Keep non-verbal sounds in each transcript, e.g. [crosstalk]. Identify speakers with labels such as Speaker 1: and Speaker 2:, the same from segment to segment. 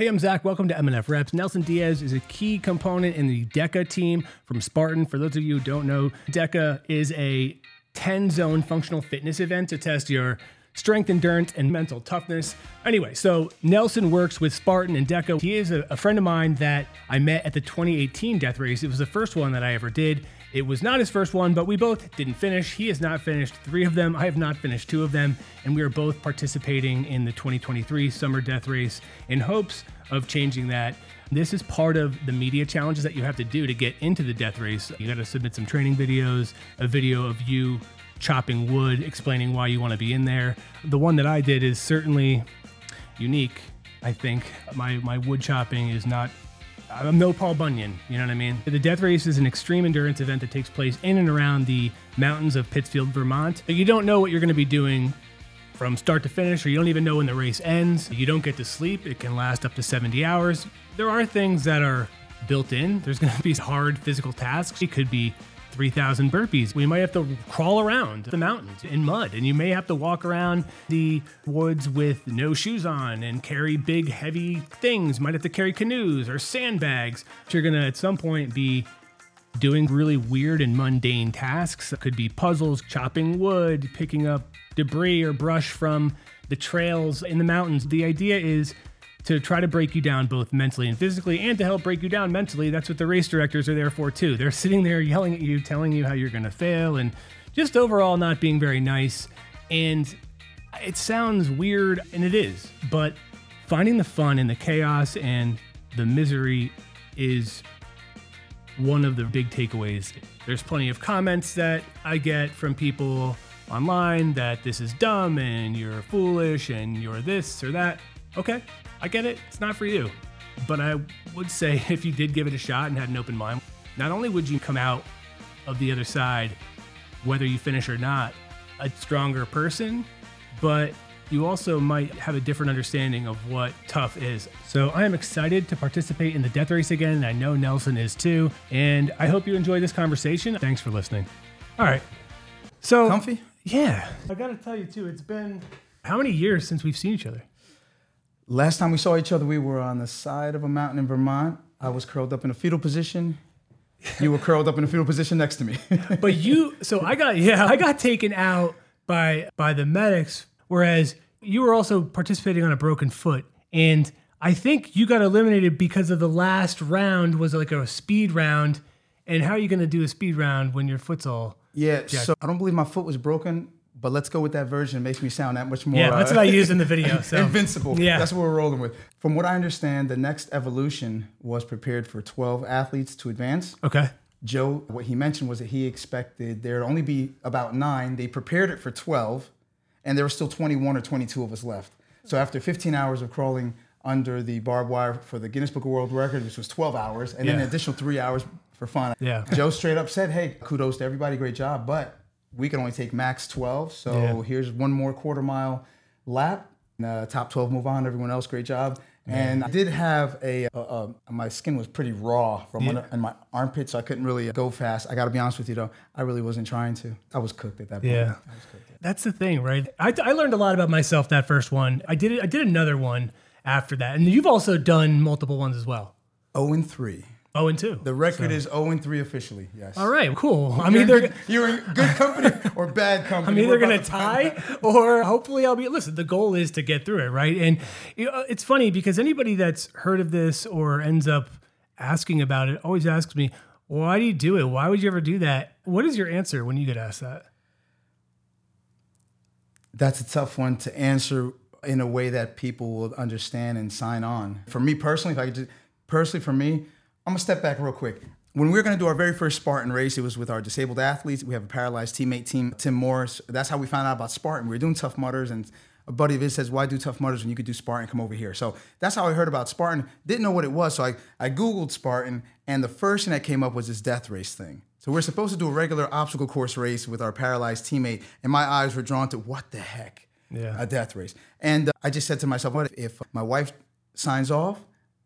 Speaker 1: Hey, I'm Zack. Welcome to MNF Reps. Nelson Diaz is a key component in the DEKA team from Spartan. For those of you who don't know, DEKA is a 10 zone functional fitness event to test your strength, endurance, and mental toughness. Anyway, so Nelson works with Spartan and DEKA. He is a, a friend of mine that I met at the 2018 Death Race. It was the first one that I ever did. It was not his first one, but we both didn't finish. He has not finished three of them. I have not finished two of them. And we are both participating in the 2023 Summer Death Race in hopes of changing that. This is part of the media challenges that you have to do to get into the death race. You got to submit some training videos, a video of you chopping wood, explaining why you want to be in there. The one that I did is certainly unique. I think my my wood chopping is not. I'm no Paul Bunyan, you know what I mean? The Death Race is an extreme endurance event that takes place in and around the mountains of Pittsfield, Vermont. You don't know what you're going to be doing from start to finish, or you don't even know when the race ends. You don't get to sleep. It can last up to 70 hours. There are things that are built in. There's going to be hard physical tasks. It could be 3,000 burpees. We might have to crawl around the mountains in mud, and you may have to walk around the woods with no shoes on and carry big, heavy things. Might have to carry canoes or sandbags. You're going to at some point be doing really weird and mundane tasks. It could be puzzles, chopping wood, picking up debris or brush from the trails in the mountains. The idea is to try to break you down both mentally and physically and to help break you down mentally. That's what the race directors are there for too. They're sitting there yelling at you, telling you how you're going to fail and just overall not being very nice. And it sounds weird and it is, but finding the fun in the chaos and the misery is one of the big takeaways. There's plenty of comments that I get from people online that this is dumb and you're foolish and you're this or that. Okay, I get it. It's not for you. But I would say [laughs] if you did give it a shot and had an open mind, not only would you come out of the other side, whether you finish or not, a stronger person, but you also might have a different understanding of what tough is. So I am excited to participate in the death race again, and I know Nelson is too. And I hope you enjoy this conversation. Thanks for listening. All right. So
Speaker 2: Comfy?
Speaker 1: Yeah. I got to tell you too, it's been how many years since we've seen each other?
Speaker 2: Last time we saw each other, we were on the side of a mountain in Vermont. I was curled up in a fetal position. You were curled up in a fetal position next to me. [laughs]
Speaker 1: But you, so I got, yeah, I got taken out by by the medics, whereas you were also participating on a broken foot, and I think you got eliminated because of the last round was like a speed round. And how are you going to do a speed round when your foot's all?
Speaker 2: yeah, so I don't believe my foot was broken, but let's go with that version. It makes me sound that much more
Speaker 1: Yeah, that's
Speaker 2: uh,
Speaker 1: what I used in the video. [laughs] So
Speaker 2: invincible.
Speaker 1: Yeah.
Speaker 2: That's what we're rolling with. From what I understand, the next evolution was prepared for 12 athletes to advance.
Speaker 1: okay,
Speaker 2: Joe, what he mentioned was that he expected there to only be about nine. They prepared it for 12, and there were still 21 or 22 of us left. So after 15 hours of crawling under the barbed wire for the Guinness Book of World Records, which was 12 hours, and then an additional three hours for fun,
Speaker 1: Yeah.
Speaker 2: Joe straight up said, "Hey, kudos to everybody, great job, but we can only take max 12. So
Speaker 1: yeah.
Speaker 2: here's one more quarter mile lap. Uh, top 12, move on. Everyone else, great job. And I did have a, a, a, my skin was pretty raw from yeah. and my armpit, so I couldn't really uh, go fast. I got to be honest with you though, I really wasn't trying to. I was cooked at that point.
Speaker 1: Yeah, that's the thing, right? I, I learned a lot about myself that first one. I did I did another one after that, and you've also done multiple ones as well.
Speaker 2: Oh, and three.
Speaker 1: 0 and 2.
Speaker 2: The record so. is 0 and 3 officially, yes.
Speaker 1: All right, cool. I'm
Speaker 2: you're
Speaker 1: either.
Speaker 2: In, you're in good company or bad [laughs] company.
Speaker 1: I'm either
Speaker 2: going to
Speaker 1: tie [laughs] or hopefully I'll be. Listen, the goal is to get through it, right? And it's funny because anybody that's heard of this or ends up asking about it always asks me, why do you do it? Why would you ever do that? What is your answer when you get asked that?
Speaker 2: That's a tough one to answer in a way that people will understand and sign on. For me personally, if I could just, personally, for me, I'm gonna step back real quick. When we were gonna do our very first Spartan race, it was with our disabled athletes. We have a paralyzed teammate team, Tim Morris. That's how we found out about Spartan. We were doing Tough Mudders, and a buddy of his says, "Why do Tough Mudders when you could do Spartan? Come over here." So that's how I heard about Spartan. Didn't know what it was, so I I googled Spartan, and the first thing that came up was this death race thing. So we're supposed to do a regular obstacle course race with our paralyzed teammate, and my eyes were drawn to what the heck,
Speaker 1: Yeah.
Speaker 2: a death race. And uh, I just said to myself, what if my wife signs off?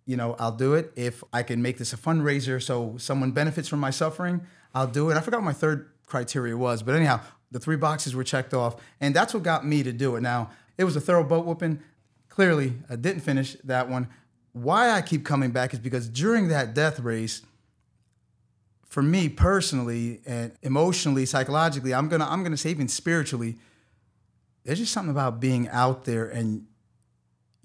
Speaker 2: You know, I'll do it. If I can make this a fundraiser so someone benefits from my suffering, I'll do it. I forgot my third criteria was, but anyhow, the three boxes were checked off, and that's what got me to do it. Now, it was a thorough boat whooping. Clearly, I didn't finish that one, why I keep coming back is because during that death race, for me personally and emotionally, psychologically, I'm gonna I'm gonna say even spiritually, there's just something about being out there and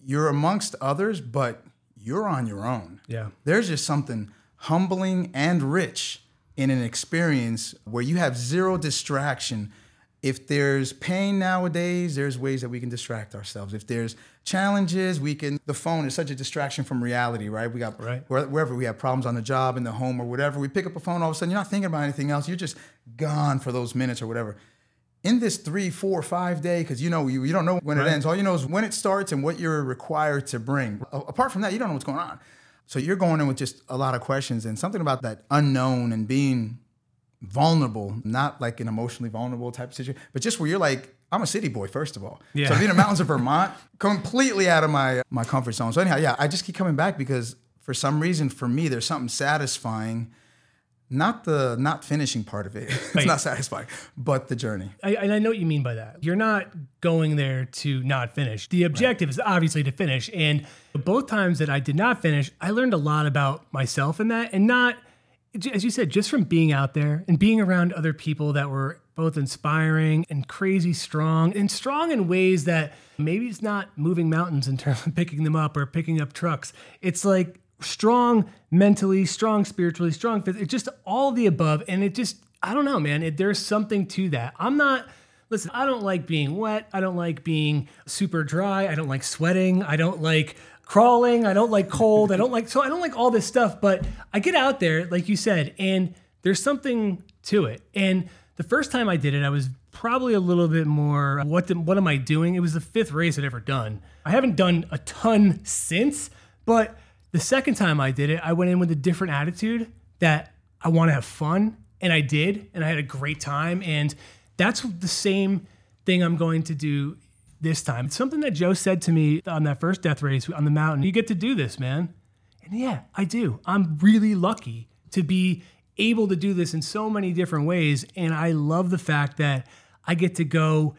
Speaker 2: you're amongst others, but you're on your own.
Speaker 1: Yeah.
Speaker 2: There's just something humbling and rich in an experience where you have zero distraction. If there's pain nowadays, there's ways that we can distract ourselves. If there's challenges, we can. The phone is such a distraction from reality, right? We got
Speaker 1: Right.
Speaker 2: wherever we have problems on the job, in the home, or whatever. We pick up a phone, all of a sudden you're not thinking about anything else. You're just gone for those minutes or whatever. In this three, four, five day, because you know you, you don't know when
Speaker 1: Right.
Speaker 2: it ends. All you know is when it starts and what you're required to bring. A- apart from that, you don't know what's going on. So you're going in with just a lot of questions and something about that unknown and being vulnerable, not like an emotionally vulnerable type of situation, but just where you're like, I'm a city boy, first of all.
Speaker 1: Yeah.
Speaker 2: So being in the mountains of [laughs] Vermont, completely out of my my comfort zone. So anyhow, yeah, I just keep coming back because for some reason, for me, there's something satisfying. Not the not finishing part of it. [laughs] it's
Speaker 1: Right.
Speaker 2: not satisfying, but the journey.
Speaker 1: I, and I know what you mean by that. You're not going there to not finish. The objective is obviously to finish. And both times that I did not finish, I learned a lot about myself in that. And not, as you said, just from being out there and being around other people that were both inspiring and crazy strong, and strong in ways that maybe it's not moving mountains in terms of [laughs] picking them up or picking up trucks. It's like strong mentally, strong spiritually, strong physically, just all the above. And it just, I don't know, man. It, there's something to that. I'm not. Listen, I don't like being wet. I don't like being super dry. I don't like sweating. I don't like crawling. I don't like cold. I don't like so I don't like all this stuff, but I get out there like you said and there's something to it. And the first time I did it, I was probably a little bit more uh, what the, what am I doing? It was the fifth race I'd ever done. I haven't done a ton since, but the second time I did it, I went in with a different attitude that I want to have fun and I did and I had a great time and that's the same thing I'm going to do this time. It's something that Joe said to me on that first death race on the mountain. You get to do this, man. And yeah, I do. I'm really lucky to be able to do this in so many different ways. And I love the fact that I get to go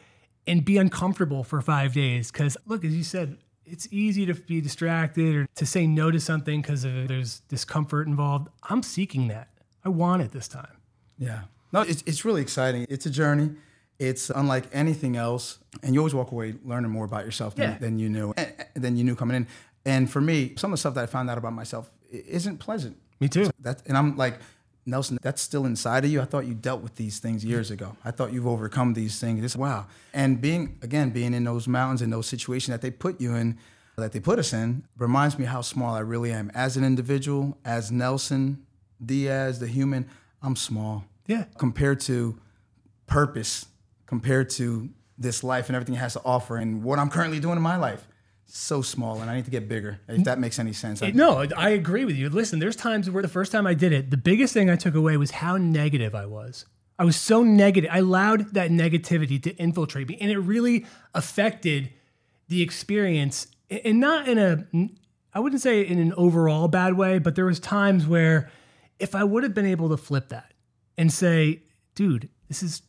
Speaker 1: and be uncomfortable for five days. Because, look, as you said, it's easy to be distracted or to say no to something because there's discomfort involved. I'm seeking that. I want it this time.
Speaker 2: Yeah. No, it's, it's really exciting. It's a journey. It's unlike anything else, and you always walk away learning more about yourself than,
Speaker 1: Yeah.
Speaker 2: than you knew, and, than you knew coming in. And for me, some of the stuff that I found out about myself isn't pleasant.
Speaker 1: Me too.
Speaker 2: That, and I'm like, Nelson, that's still inside of you. I thought you dealt with these things years ago. I thought you've overcome these things. It's wow. And being again, being in those mountains and those situations that they put you in, that they put us in, reminds me how small I really am as an individual, as Nelson Diaz, the human. I'm small
Speaker 1: Yeah.
Speaker 2: compared to purpose, compared to this life and everything it has to offer, and what I'm currently doing in my life. So small, and I need to get bigger. If mm. that makes any sense. I-
Speaker 1: No, I agree with you. Listen, there's times where the first time I did it, the biggest thing I took away was how negative I was. I was so negative. I allowed that negativity to infiltrate me, and it really affected the experience. And not in a, I wouldn't say in an overall bad way, but there was times where if I would have been able to flip that and say, dude, this is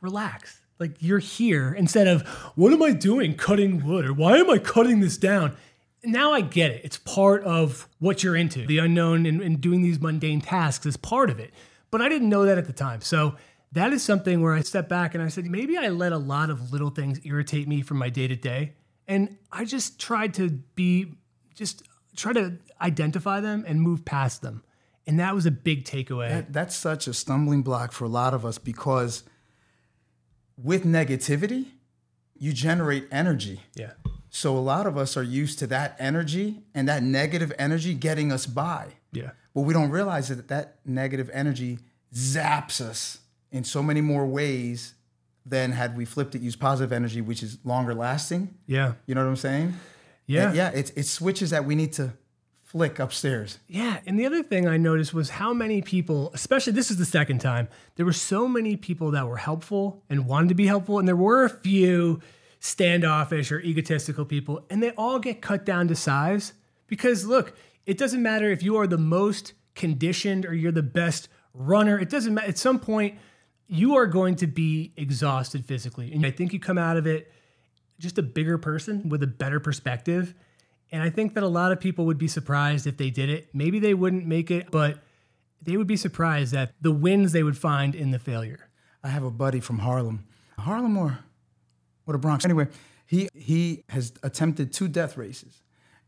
Speaker 1: relax. Like you're here instead of what am I doing cutting wood or why am I cutting this down? Now I get it. It's part of what you're into. The unknown and, and doing these mundane tasks is part of it. But I didn't know that at the time. So that is something where I stepped back and I said, maybe I let a lot of little things irritate me from my day to day. And I just tried to be, just try to identify them and move past them. And that was a big takeaway.
Speaker 2: That- that's such a stumbling block for a lot of us because with negativity, you generate energy.
Speaker 1: yeah.
Speaker 2: So a lot of us are used to that energy and that negative energy getting us by.
Speaker 1: Yeah.
Speaker 2: But we don't realize that that negative energy zaps us in so many more ways than had we flipped it, used positive energy, which is longer lasting.
Speaker 1: Yeah.
Speaker 2: You know what I'm saying?
Speaker 1: Yeah.
Speaker 2: And yeah, it's it's switches that we need to flick upstairs.
Speaker 1: Yeah, and the other thing I noticed was how many people, especially this is the second time, there were so many people that were helpful and wanted to be helpful, and there were a few standoffish or egotistical people, and they all get cut down to size because look, it doesn't matter if you are the most conditioned or you're the best runner. It doesn't matter. At some point, you are going to be exhausted physically, and I think you come out of it just a bigger person with a better perspective. And I think that a lot of people would be surprised if they did it. Maybe they wouldn't make it, but they would be surprised at the wins they would find in the failure.
Speaker 2: I have a buddy from Harlem, Harlem or what a Bronx. Anyway, he he has attempted two death races,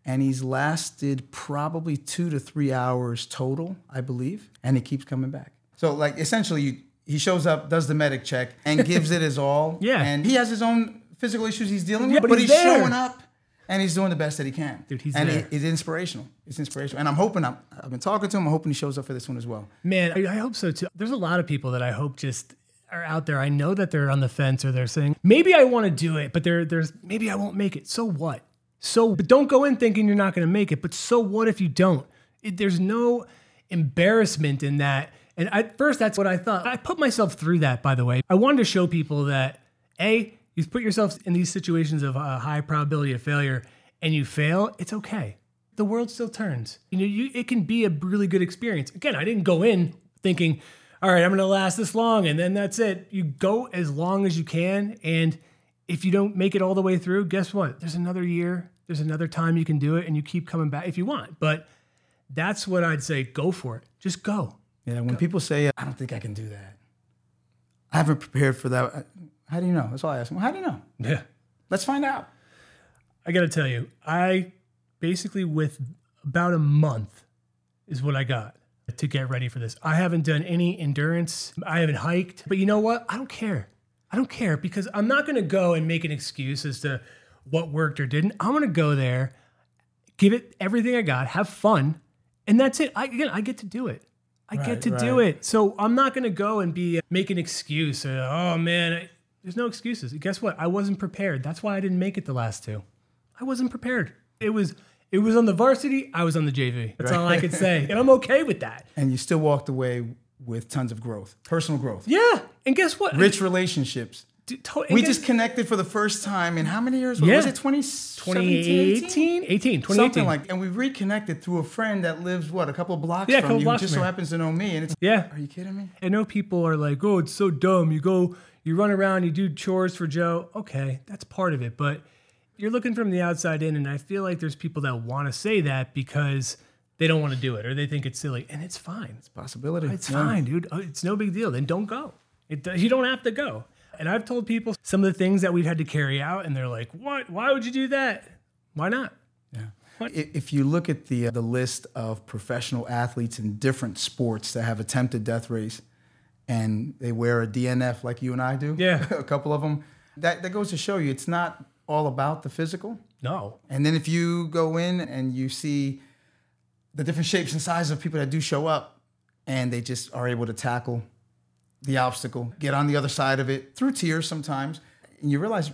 Speaker 2: and he's lasted probably two to three hours total, I believe, and he keeps coming back. So like essentially, you, he shows up, does the medic check, and gives it his all. [laughs]
Speaker 1: Yeah.
Speaker 2: and he has his own physical issues he's dealing
Speaker 1: Yeah,
Speaker 2: with,
Speaker 1: but
Speaker 2: but,
Speaker 1: he's
Speaker 2: he's, showing up. And he's doing the best that he can.
Speaker 1: Dude, he's
Speaker 2: and
Speaker 1: there.
Speaker 2: it- it's inspirational. It's inspirational. And I'm hoping, I'm, I've been talking to him, I'm hoping he shows up for this one as well.
Speaker 1: Man, I, I hope so too. There's a lot of people that I hope just are out there. I know that they're on the fence or they're saying, maybe I want to do it, but there, there's maybe I won't make it. So what? So but don't go in thinking you're not going to make it. But so what if you don't? It, there's no embarrassment in that. And at first, that's what I thought. I put myself through that, by the way. I wanted to show people that a you put yourself in these situations of a high probability of failure, and you fail. It's okay. The world still turns. You know, you, it can be a really good experience. Again, I didn't go in thinking, all right, I'm going to last this long, and then that's it. You go as long as you can, and if you don't make it all the way through, guess what? There's another year. There's another time you can do it, and you keep coming back if you want. But that's what I'd say. Go for it. Just go.
Speaker 2: Yeah, when people say, I don't think I can do that, I haven't prepared for that. How do you know? That's all I ask them. How do you know?
Speaker 1: Yeah.
Speaker 2: Let's find out.
Speaker 1: I got to tell you, I basically with about a month is what I got to get ready for this. I haven't done any endurance. I haven't hiked, but you know what? I don't care. I don't care because I'm not going to go and make an excuse as to what worked or didn't. I'm going to go there, give it everything I got, have fun, and that's it. I again, I get to do it. I get
Speaker 2: Right,
Speaker 1: to do it. So I'm not going to go and be make an excuse. uh, oh man, there's no excuses. Guess what? I wasn't prepared. That's why I didn't make it the last two. I wasn't prepared. It was it was on the varsity. I was on the JV. That's all I could say, and I'm okay with that.
Speaker 2: And you still walked away with tons of growth, personal growth,
Speaker 1: Yeah, and guess what?
Speaker 2: rich relationships.
Speaker 1: D- to-
Speaker 2: We just connected for the first time in how many years?
Speaker 1: Yeah.
Speaker 2: Was it 20,
Speaker 1: 2018, 18, 2018.
Speaker 2: Something like, and we reconnected through a friend that lives what a couple of blocks
Speaker 1: Yeah,
Speaker 2: from
Speaker 1: couple
Speaker 2: you,
Speaker 1: blocks
Speaker 2: just so happens to know me. And it's,
Speaker 1: yeah.
Speaker 2: are you kidding me?
Speaker 1: I know people are like, oh, it's so dumb. You go, you run around, you do chores for Joe. Okay, that's part of it. But you're looking from the outside in, and I feel like there's people that want to say that because they don't want to do it or they think it's silly. And it's fine.
Speaker 2: It's a possibility.
Speaker 1: It's
Speaker 2: Yeah.
Speaker 1: fine, dude. Uh, It's no big deal. Then don't go. It, you don't have to go. And I've told people some of the things that we've had to carry out, and they're like, what? Why would you do that? Why not?
Speaker 2: Yeah. I- If you look at the uh, the list of professional athletes in different sports that have attempted death race, and they wear a DNF like you and I do,
Speaker 1: Yeah. [laughs]
Speaker 2: a couple of them, that that goes to show you it's not all about the physical.
Speaker 1: No.
Speaker 2: And then if you go in and you see the different shapes and sizes of people that do show up, and they just are able to tackle the obstacle, get on the other side of it through tears sometimes, and you realize.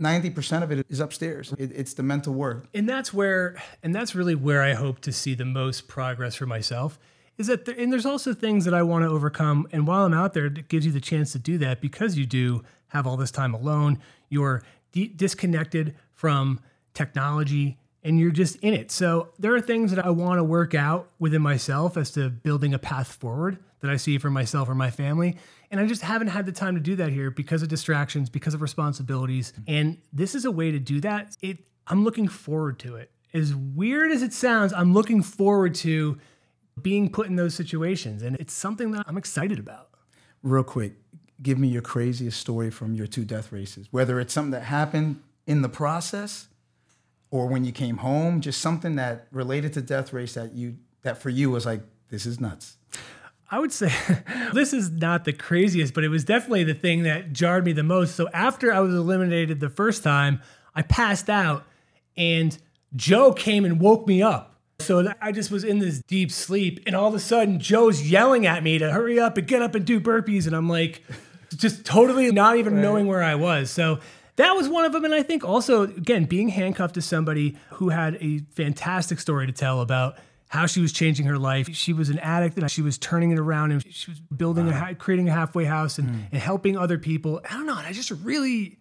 Speaker 2: 90% of it is upstairs. It, it's the mental work.
Speaker 1: and that's where and that's really where i hope to see the most progress for myself is that there, and there's also things that i want to overcome and while i'm out there it gives you the chance to do that because you do have all this time alone you're de- disconnected from technology and you're just in it so there are things that i want to work out within myself as to building a path forward that i see for myself or my family. And i just haven't had the time to do that here because of distractions because of responsibilities. And this is a way to do that. It i'm looking forward to it. As weird as it sounds i'm looking forward to being put in those situations. And it's something that i'm excited about.
Speaker 2: Real quick, give me your craziest story from your two death races. Whether it's something that happened in the process or when you came home, just something that related to death race that you that for you was like, this is nuts.
Speaker 1: I would say [laughs] this is not the craziest, but it was definitely the thing that jarred me the most. So after I was eliminated the first time, I passed out and Joe came and woke me up. So I just was in this deep sleep and all of a sudden Joe's yelling at me to hurry up and get up and do burpees and I'm like just totally not even knowing where I was. So that was one of them and I think also again being handcuffed to somebody who had a fantastic story to tell about how she was changing her life. She was an addict and she was turning it around and she was building a creating a halfway house and, hmm. and helping other people. I don't know. And I just really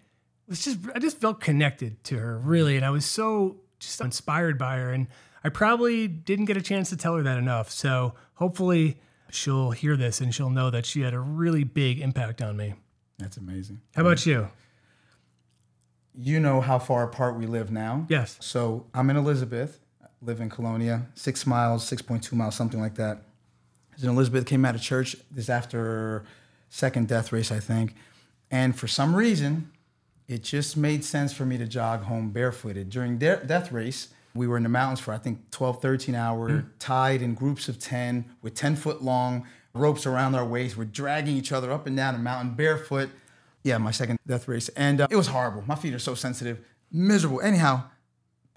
Speaker 1: was just I just felt connected to her really, and I was so just inspired by her. And I probably didn't get a chance to tell her that enough. So hopefully she'll hear this and she'll know that she had a really big impact on me.
Speaker 2: That's amazing.
Speaker 1: How about you?
Speaker 2: you know how far apart we live now.
Speaker 1: Yes.
Speaker 2: So I'm in Elizabeth, live in Colonia, six miles, 6.2 miles, something like that. In Elizabeth, came out of church this after second death race, I think. And for some reason, it just made sense for me to jog home barefooted. During de- death race, we were in the mountains for I think 12, 13 hours, tied in groups of 10 with 10 foot long ropes around our waist. We're dragging each other up and down a mountain barefoot. Yeah, my second death race. And uh, it was horrible. My feet are so sensitive, miserable. Anyhow,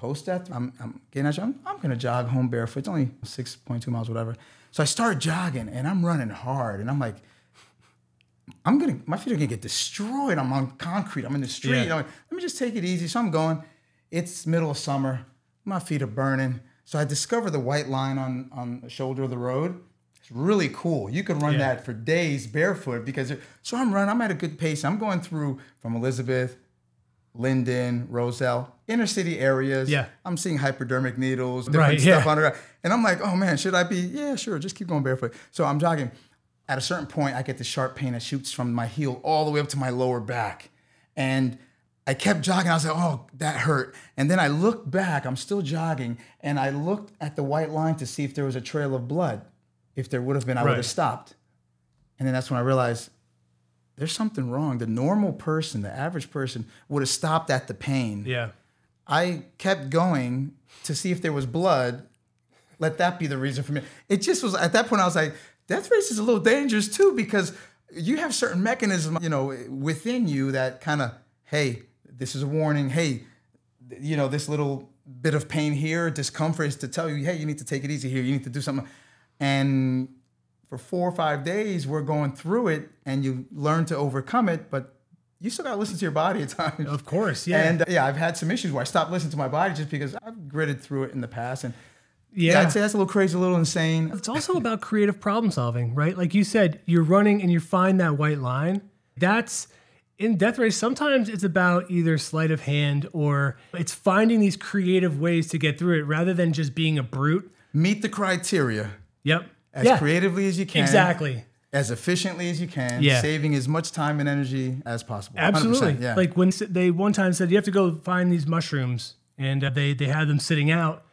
Speaker 2: post death, I'm, I'm getting at you. I'm, I'm gonna jog home barefoot. It's only 6.2 miles, whatever. So I start jogging and I'm running hard. And I'm like, I'm gonna, my feet are gonna get destroyed. I'm on concrete. I'm in the street.
Speaker 1: Yeah.
Speaker 2: Like, let me just take it easy. So I'm going. It's middle of summer. My feet are burning. So I discover the white line on on the shoulder of the road. It's really cool. You can run
Speaker 1: Yeah.
Speaker 2: that for days barefoot because so I'm running. I'm at a good pace. I'm going through from Elizabeth, Linden, Roselle, inner city areas.
Speaker 1: Yeah.
Speaker 2: I'm seeing hypodermic needles, different
Speaker 1: Right,
Speaker 2: stuff
Speaker 1: yeah.
Speaker 2: on And I'm like, oh man, should I be? Yeah, sure. Just keep going barefoot. So I'm jogging. At a certain point, I get the sharp pain that shoots from my heel all the way up to my lower back. And I kept jogging. I was like, oh, that hurt. And then I looked back. I'm still jogging. And I looked at the white line to see if there was a trail of blood. If there would have been, I would have stopped. And then that's when I realized there's something wrong. The normal person, the average person, would have stopped at the pain.
Speaker 1: Yeah.
Speaker 2: I kept going to see if there was blood. Let that be the reason for me. It just was at that point I was like, death race is a little dangerous too because you have certain mechanisms, you know, within you that kind of, hey, this is a warning. Hey, you know, this little bit of pain here, discomfort is to tell you, hey, you need to take it easy here. You need to do something. And for four or five days, we're going through it and you learn to overcome it, but you still got to listen to your body at [laughs] times.
Speaker 1: Of course. Yeah.
Speaker 2: And uh, yeah, I've had some issues where I stopped listening to my body just because I've gritted through it in the past. And yeah,
Speaker 1: yeah.
Speaker 2: I'd say that's a little crazy, a little insane.
Speaker 1: It's also [laughs] about creative problem solving, right? Like you said, you're running and you find that white line. That's in death race. Sometimes it's about either sleight of hand or it's finding these creative ways to get through it rather than just being a brute.
Speaker 2: Meet the criteria
Speaker 1: Yep.
Speaker 2: As
Speaker 1: yeah.
Speaker 2: creatively as you can,
Speaker 1: Exactly.
Speaker 2: as efficiently as you can,
Speaker 1: Yeah.
Speaker 2: saving as much time and energy as possible.
Speaker 1: Absolutely.
Speaker 2: yeah.
Speaker 1: Like when they one time said you have to go find these mushrooms, and uh, they they had them sitting out,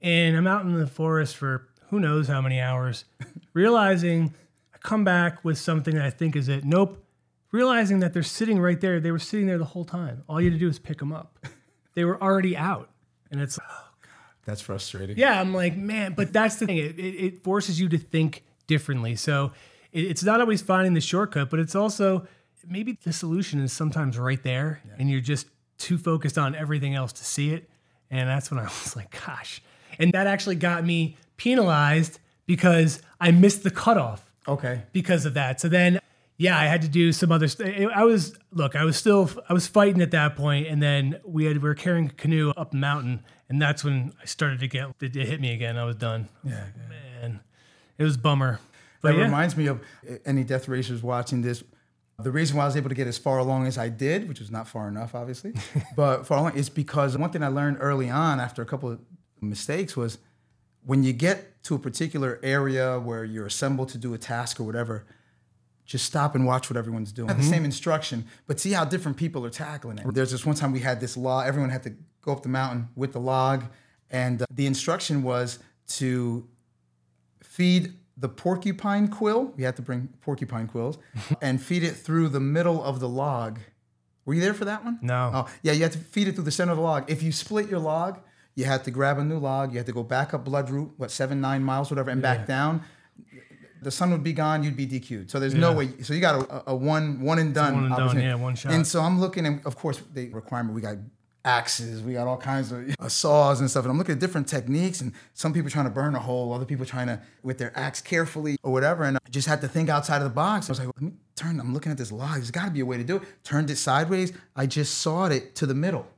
Speaker 1: and I'm out in the forest for who knows how many hours, [laughs] realizing I come back with something that I think is it. Nope. Realizing that they're sitting right there. They were sitting there the whole time. All you had to do is pick them up. [laughs] They were already out, and it's
Speaker 2: that's frustrating.
Speaker 1: yeah, I'm like, man, but that's the thing. It, it, it forces you to think differently. So it, it's not always finding the shortcut, but it's also maybe the solution is sometimes right there and you're just too focused on everything else to see it. And that's when I [laughs] was like, gosh. And that actually got me penalized because I missed the cutoff
Speaker 2: Okay.
Speaker 1: because of that. So then, yeah, I had to do some other. St- I was look, I was still, I was fighting at that point, and then we had we were carrying a canoe up the mountain, and that's when I started to get it, it hit me again. I was done.
Speaker 2: Yeah.
Speaker 1: Man, it was a bummer. But
Speaker 2: That
Speaker 1: yeah,
Speaker 2: reminds me of uh, any death racers watching this. The reason why I was able to get as far along as I did, which was not far enough, obviously, [laughs] but far along, is because one thing I learned early on after a couple of mistakes was when you get to a particular area where you're assembled to do a task or whatever, just stop and watch what everyone's doing. Have the same instruction, but see how different people are tackling it. There's this one time we had this log, everyone had to go up the mountain with the log, and uh, the instruction was to feed the porcupine quill. We had to bring porcupine quills [laughs] and feed it through the middle of the log. Were you there for that one?
Speaker 1: No.
Speaker 2: Oh, yeah, you had to feed it through the center of the log. If you split your log, you had to grab a new log. You had to go back up Bloodroot, what, seven, nine miles, whatever, and back down. The sun would be gone, you'd be DQ'd. So there's no way. So you got a, a one one and done.
Speaker 1: one and done, yeah, one shot.
Speaker 2: And so I'm looking, and of course, the requirement we got axes, we got all kinds of uh, saws and stuff. And I'm looking at different techniques, and some people trying to burn a hole, other people trying to with their axe carefully or whatever. And I just had to think outside of the box. I was like, let me turn. I'm looking at this log. There's got to be a way to do it. Turned it sideways. I just sawed it to the middle,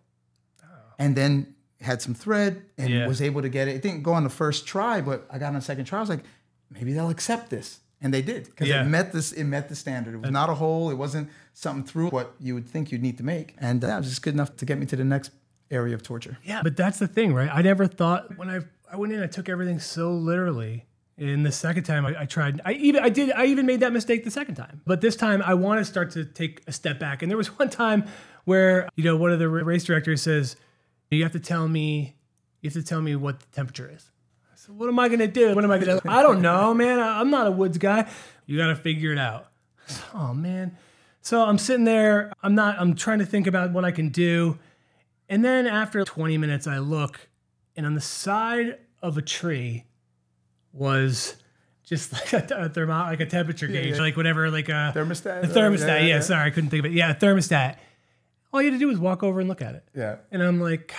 Speaker 2: and then had some thread and
Speaker 1: Yeah.
Speaker 2: was able to get it. It didn't go on the first try, but I got on the second try. I was like, maybe they'll accept this. And they did because
Speaker 1: Yeah.
Speaker 2: it met this. It met the standard. It was not a hole. It wasn't something through what you would think you'd need to make. And uh, that was just good enough to get me to the next area of torture.
Speaker 1: Yeah, but that's the thing, right? I never thought when I I went in, I took everything so literally. And the second time I, I tried, I even I did I even made that mistake the second time. But this time I want to start to take a step back. And there was [laughs] one time where you know one of the race directors says, "You have to tell me, you have to tell me what the temperature is." I "What am I gonna do? What am I gonna? do? I don't know, man. I- I'm not a woods guy. You got to figure it out." Oh man. So I'm sitting there. I'm not. I'm trying to think about what I can do, and then after 20 minutes, I look, and on the side of a tree was just [laughs] like a, a thermo, like a temperature gauge,
Speaker 2: yeah.
Speaker 1: like whatever, like a
Speaker 2: Thermostat?
Speaker 1: A thermostat.
Speaker 2: Yeah,
Speaker 1: Yeah,
Speaker 2: yeah.
Speaker 1: sorry, I couldn't think of it. Yeah, a thermostat. All you had to do was walk over and look at it.
Speaker 2: Yeah.
Speaker 1: And I'm like, gosh,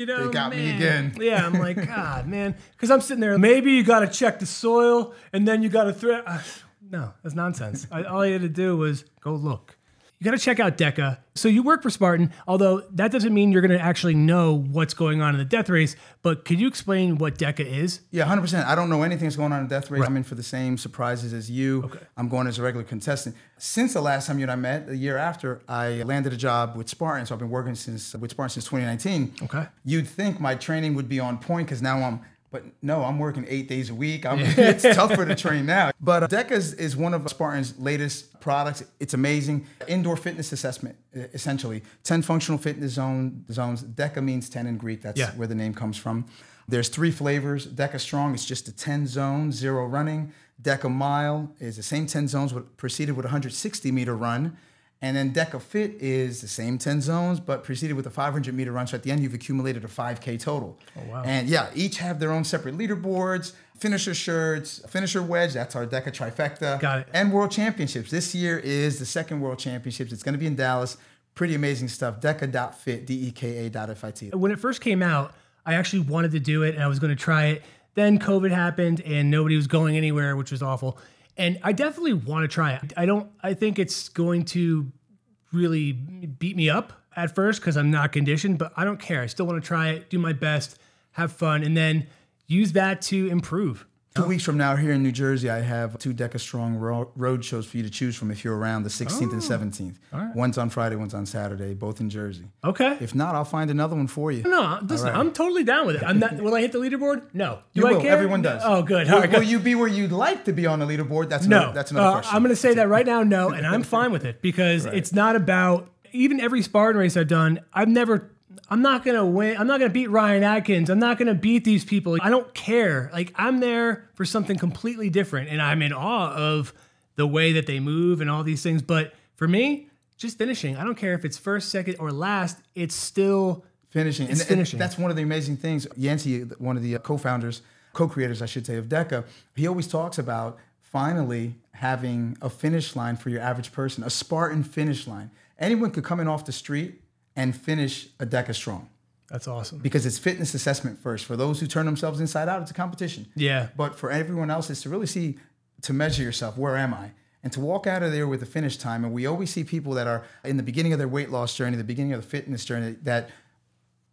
Speaker 1: you know,
Speaker 2: They got me again. [laughs]
Speaker 1: Yeah, I'm like, God, man, because I'm sitting there. Maybe you got to check the soil, and then you got to throw. Uh, [sighs] no, that's nonsense. I, all you had to do was go look. You got to check out DEKA. So you work for Spartan, although that doesn't mean you're going to actually know what's going on in the death race. But could you explain what DEKA is?
Speaker 2: Yeah, hundred percent. I don't know anything that's going on in the Death Race. I'm in for the same surprises as you.
Speaker 1: Okay.
Speaker 2: I'm going as a regular contestant. Since the last time you and I met, a year after, I landed a job with Spartan. So I've been working since with Spartan since 2019.
Speaker 1: Okay.
Speaker 2: You'd think my training would be on point because now I'm. But no, I'm working eight days a week. I'm, [laughs] it's tougher to train now. But uh, DEKA is, is one of Spartan's latest products. It's amazing. Indoor fitness assessment, essentially. 10 functional fitness zone zones. DEKA means 10 in Greek. That's
Speaker 1: Yeah.
Speaker 2: where the name comes from. There's three flavors. Deka Strong is just a 10 zone, zero running. Deka Mile is the same 10 zones, but preceded with a 160 meter run. And then Deka Fit is the same 10 zones, but preceded with a 500 meter run. So at the end, you've accumulated a 5K total. Oh,
Speaker 1: wow.
Speaker 2: And yeah, each have their own separate leaderboards, finisher shirts, finisher wedge. That's our Deka trifecta.
Speaker 1: Got it.
Speaker 2: And world championships. This year is the second world championships. It's going to be in Dallas. Pretty amazing stuff. Deka.fit, D E K A dot F I T.
Speaker 1: when it first came out, I actually wanted to do it and I was going to try it. Then COVID happened and nobody was going anywhere, which was awful. And I definitely want to try it. I don't. I think it's going to really beat me up at first because I'm not conditioned, but I don't care. I still want to try it, do my best, have fun, and then use that to improve.
Speaker 2: Two weeks from now, here in New Jersey, I have two Deka Strong ro- road shows for you to choose from if you're around the 16th and 17th. One's on Friday, one's on Saturday, both in Jersey.
Speaker 1: Okay.
Speaker 2: If not, I'll find another one for you.
Speaker 1: no, listen,
Speaker 2: right.
Speaker 1: I'm totally down with it. I'm not. Will I hit the leaderboard? No. Do
Speaker 2: You
Speaker 1: I
Speaker 2: will.
Speaker 1: care?
Speaker 2: Everyone does.
Speaker 1: Oh, good.
Speaker 2: Will,
Speaker 1: All right,
Speaker 2: will you be where you'd like to be on the leaderboard? That's
Speaker 1: No,
Speaker 2: another, that's another
Speaker 1: Uh,
Speaker 2: question.
Speaker 1: I'm going to say that right now, no, [laughs] and I'm fine with it because it's not about even every Spartan race I've done. I've never. I'm not to win. I'm not to beat Ryan Atkins. I'm not to beat these people. I don't care. Like I'm there for something completely different, and I'm in awe of the way that they move and all these things. But for me, just finishing. I don't care if it's first, second, or last. It's still
Speaker 2: finishing.
Speaker 1: It's
Speaker 2: and,
Speaker 1: finishing.
Speaker 2: And that's one of the amazing things. Yancey, one of the uh, co-founders, co-creators, I should say, of DEKA, he always talks about finally having a finish line for your average person, a Spartan finish line. Anyone could come in off the street and finish a deck DEKA strong
Speaker 1: that's awesome.
Speaker 2: because it's fitness assessment first. For those who turn themselves inside out, it's a competition.
Speaker 1: Yeah.
Speaker 2: But for everyone else, it's to really see, to measure yourself, where am I? And to walk out of there with a finish time. And we always see people that are in the beginning of their weight loss journey, the beginning of the fitness journey, that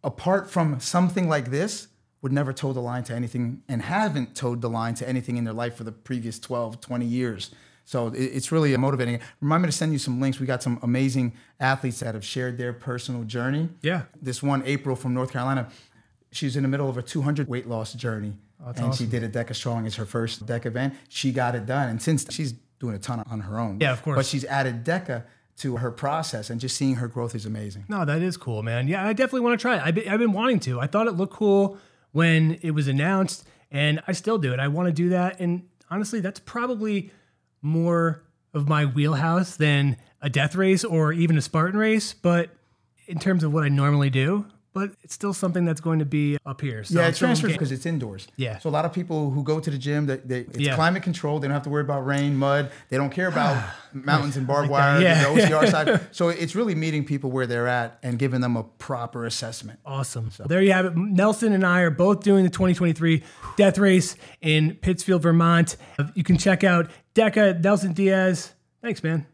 Speaker 2: apart from something like this, would never toe the line to anything and haven't towed the line to anything in their life for the previous 12, 20 years. So it- it's really motivating. Remind me to send you some links. We got some amazing athletes that have shared their personal journey.
Speaker 1: Yeah.
Speaker 2: This one, April from North Carolina, she's in the middle of a 200 weight loss journey. Oh, and she did a DEKA Strong as her first DEKA event. She got it done. And since she's doing a ton on her own.
Speaker 1: Yeah, of course.
Speaker 2: But she's added DEKA to her process and just seeing her growth is amazing.
Speaker 1: No, that is cool, man. Yeah, I definitely want to try it. I've been, I've been wanting to. I thought it looked cool when it was announced, and I still do it. I want to do that. And honestly, that's probably more of my wheelhouse than a death race or even a Spartan race. But in terms of what I normally do, but it's still something that's going to be up here. So
Speaker 2: Yeah, it transfers because it's indoors.
Speaker 1: Yeah.
Speaker 2: So a lot of people who go to the gym, they, they, it's
Speaker 1: Yeah.
Speaker 2: climate controlled. They don't have to worry about rain, mud. They don't care about [sighs] [sighs] mountains and barbed wire,
Speaker 1: Yeah.
Speaker 2: the OCR [laughs] side. So it's really meeting people where they're at and giving them a proper assessment.
Speaker 1: Awesome. So. There you have it. Nelson and I are both doing the 2023 Death Race in Pittsfield, Vermont. You can check out Deka, Nelson Diaz. Thanks, man.